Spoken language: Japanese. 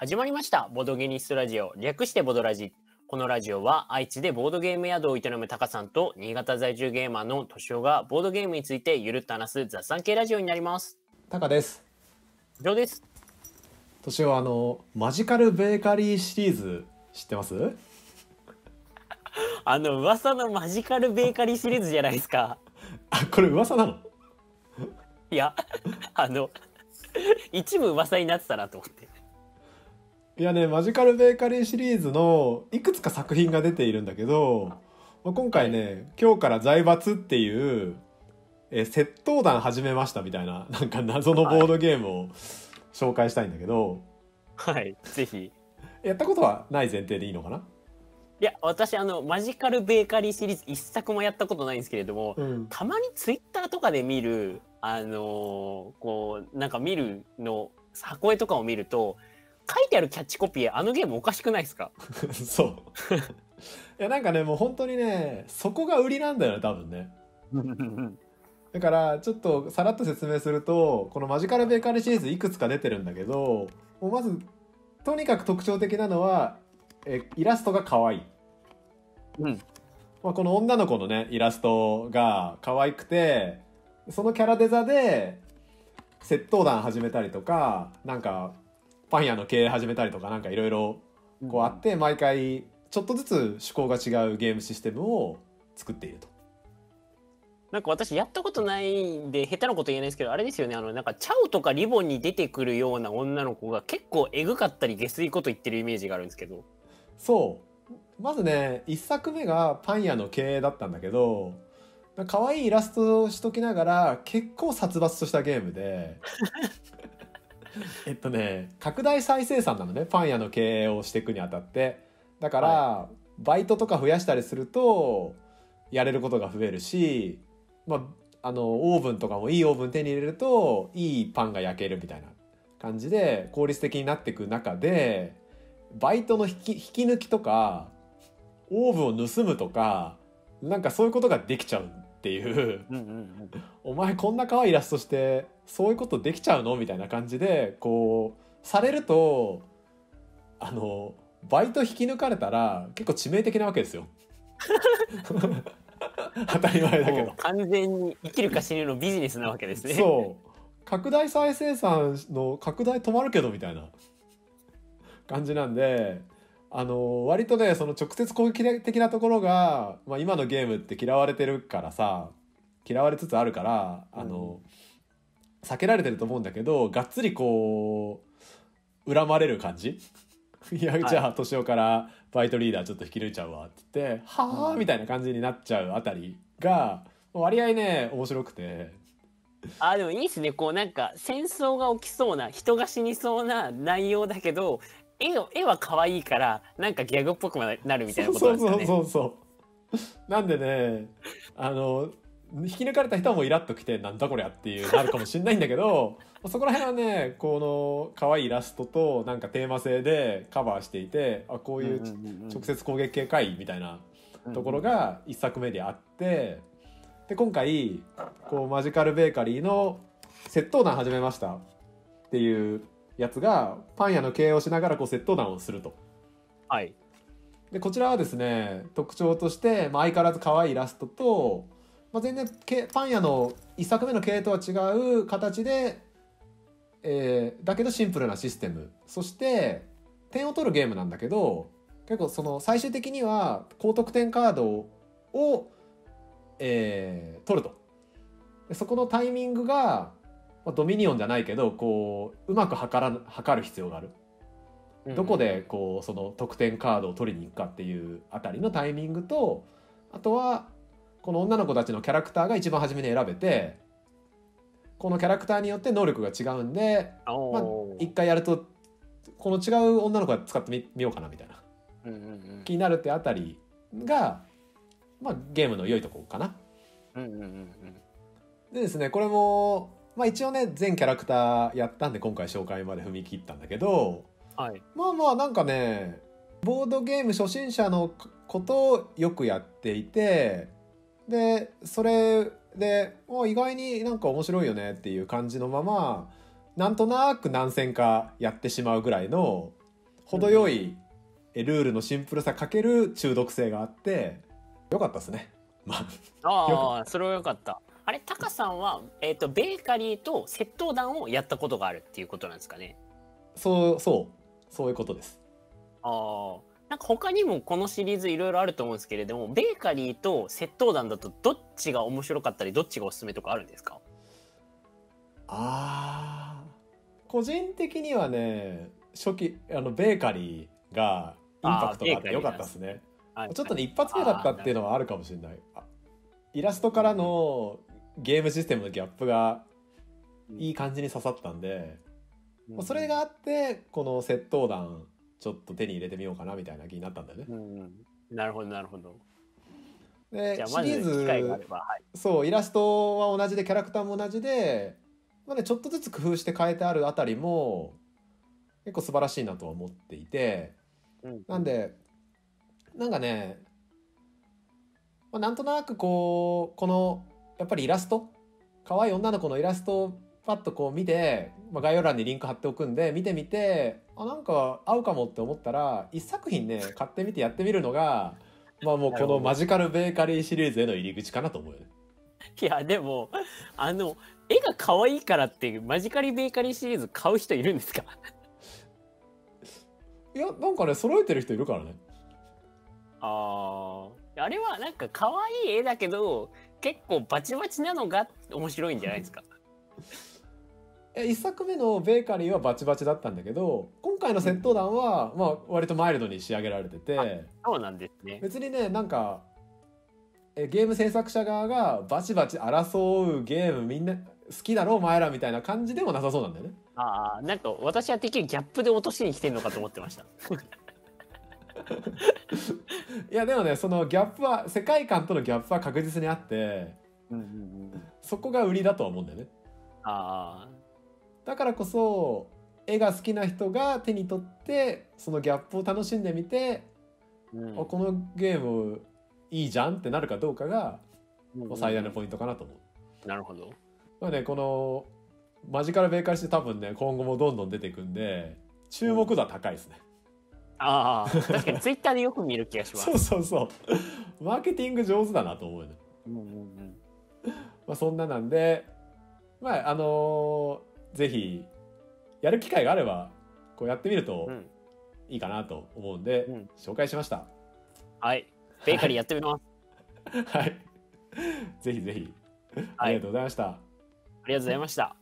始まりました。ボドゲニストラジオ。略してボドラジ。このラジオは愛知でボードゲーム宿を営むタカさんと新潟在住ゲーマーのトシオがボードゲームについてゆるっと話す雑談系ラジオになります。タカです。以上です。年はあのマジカルベーカリーシリーズ知ってます？あの噂のマジカルベーカリーシリーズじゃないですか。あこれ噂なの？いや、あの、一部噂になってたなと思って。いやねマジカルベーカリーシリーズのいくつか作品が出ているんだけど、まあ、今回ね今日から財閥っていうえ窃盗団始めましたみたいななんか謎のボードゲームを紹介したいんだけど、はい、ぜひ。やったことはない前提でいいのかな？いや、私、あの、マジカルベーカリーシリーズ一作もやったことないんですけれども、うん。たまにツイッターとかで見る、あのーこう、なんか見るの、箱絵とかを見ると、書いてあるキャッチコピー、あのゲームおかしくないですか？そう。いやなんかねもう本当にねそこが売りなんだよね多分ね。だからちょっとさらっと説明するとこのマジカルベーカリーシリーズいくつか出てるんだけどもうまずとにかく特徴的なのはえイラストが可愛い、うん。まあ、この女の子のねイラストが可愛くてそのキャラデザで窃盗団始めたりとかなんかパン屋の経営始めたりとかなんかいろいろこうあって毎回ちょっとずつ趣向が違うゲームシステムを作っていると。なんか私やったことないんで下手なこと言えないですけどあれですよね。あのなんかチャオとかリボンに出てくるような女の子が結構エグかったり下水こと言ってるイメージがあるんですけど。そう。まずね1作目がパン屋の経営だったんだけど可愛いイラストをしときながら結構殺伐としたゲームで えっとね拡大再生産なのね。パン屋の経営をしていくにあたって。だから、バイトとか増やしたりするとやれることが増えるしまああのオーブンとかもいいオーブン手に入れるといいパンが焼けるみたいな感じで効率的になっていく中でバイトの引き引き抜きとかオーブンを盗むとかなんかそういうことができちゃうっていう。お前こんな可愛いイラストしてそういうことできちゃうの？みたいな感じでこうされるとあのバイト引き抜かれたら結構致命的なわけですよ。当たり前だけど。完全に生きるか死ぬのビジネスなわけですね。そう。拡大再生産の拡大止まるけどみたいな感じなんであの割とねその直接攻撃的なところが、まあ、今のゲームって嫌われてるからさ嫌われつつあるからあの、避けられてると思うんだけどがっつりこう恨まれる感じ？いや、い。じゃあ年男からバイトリーダーちょっと引き抜いちゃうわって言って「はあ」みたいな感じになっちゃうあたりが割合ね面白くて。あでもいいですね。こうなんか戦争が起きそうな人が死にそうな内容だけど絵を絵は可愛いからなんかギャグっぽくなるみたいなことなんですかね。そうそうそうそうなんでねあの引き抜かれた人はもうイラッときてなんだこりゃっていうなるかもしれないんだけど そこら辺はねこの可愛いイラストとなんかテーマ性でカバーしていてあこういう直接攻撃系かいみたいなところが一作目であってで今回こうマジカルベーカリーの窃盗団始めましたっていうやつがパン屋の経営をしながらこう窃盗団をすると。はい。でこちらはですね特徴として、まあ、相変わらず可愛いイラストと、まあ、全然けパン屋の1作目の経営とは違う形で、えーだけどシンプルなシステム。そして点を取るゲームなんだけど結構その最終的には高得点カードを、えー取ると。でそこのタイミングが、まあ、ドミニオンじゃないけどこううまく測ら測る必要がある。どこでこうその得点カードを取りに行くかっていうあたりのタイミングとあとはこの女の子たちのキャラクターが一番初めに選べてこのキャラクターによって能力が違うんで、おまあ回やるとこの違う女の子が使ってみみようかなみたいな。うんうんうん。気になるってあたりが、まあ、ゲームの良いとこかな。うんうんうんうん。でですねこれも、まあ、一応ね全キャラクターやったんで今回紹介まで踏み切ったんだけどはい。まあまあなんかねボードゲーム初心者のことをよくやっていてでそれであ意外になんか面白いよねっていう感じのままなんとなく何戦かやってしまうぐらいの程よいえルールのシンプルさかける中毒性があってよかったですね。まあ。ああそれはよかったあれタカさんは、えー、とベーカリーと窃盗団をやったことがあるっていうことなんですかね？そうそう。そういうことです。ああなんか他にもこのシリーズいろいろあると思うんですけれどもベーカリーと窃盗団だとどっちが面白かったりどっちがおすすめとかあるんですか？あー。個人的にはね初期あのベーカリーがインパクトがあってよかったですね。あちょっとね一発目だったっていうのはあるかもしれない。あイラストからのゲームシステムのギャップがいい感じに刺さったんで、まあそれがあってこの窃盗団ちょっと手に入れてみようかなみたいな気になったんだよね。うんうん。なるほどなるほど。でシリーズはい。そうイラストは同じでキャラクターも同じで、まあね、ちょっとずつ工夫して変えてあるあたりも結構素晴らしいなとは思っていてうん。なんでなんかね、まあ、なんとなくこうこのやっぱりイラスト？可愛い女の子のイラストをパッとこう見て、まあ、概要欄にリンク貼っておくんで見てみてあなんか合うかもって思ったら一作品ね買ってみてやってみるのがまあもうこのマジカルベーカリーシリーズへの入り口かなと思うよね。いやでもあの絵が可愛いからってマジカリベーカリーシリーズ買う人いるんですか？いやなんかね揃えてる人いるからね。あああれはなんか可愛い絵だけど結構バチバチなのが面白いんじゃないですか？いや一作目のベーカリーはバチバチだったんだけど今回の窃盗団はまあ割とマイルドに仕上げられててそうなんですね。別にねなんかえゲーム制作者側がバチバチ争うゲームみんな好きだろお前らみたいな感じでもなさそうなんだよね。ああなんか私はてっきりギャップで落としに来てんのかと思ってました いやでもねそのギャップは世界観とのギャップは確実にあってうんうんうんそこが売りだとは思うんだよね。あだからこそ絵が好きな人が手に取ってそのギャップを楽しんでみて、あ、うんあこのゲームいいじゃんってなるかどうかがうん最大のポイントかなと思う。なるほどまあねこのマジカルベーカリーして多分ね今後もどんどん出ていくんで注目度は高いですね。ああ確かに ツイッターでよく見る気がしますそうそうそう。マーケティング上手だなと思うよね。うんうんうんまあそんななんでまああのーぜひやる機会があればこうやってみるとうんいいかなと思うんで、うん紹介しました。はいベーカリーやってみますはい。ぜひぜひ。あはいりがとうございました。ありがとうございました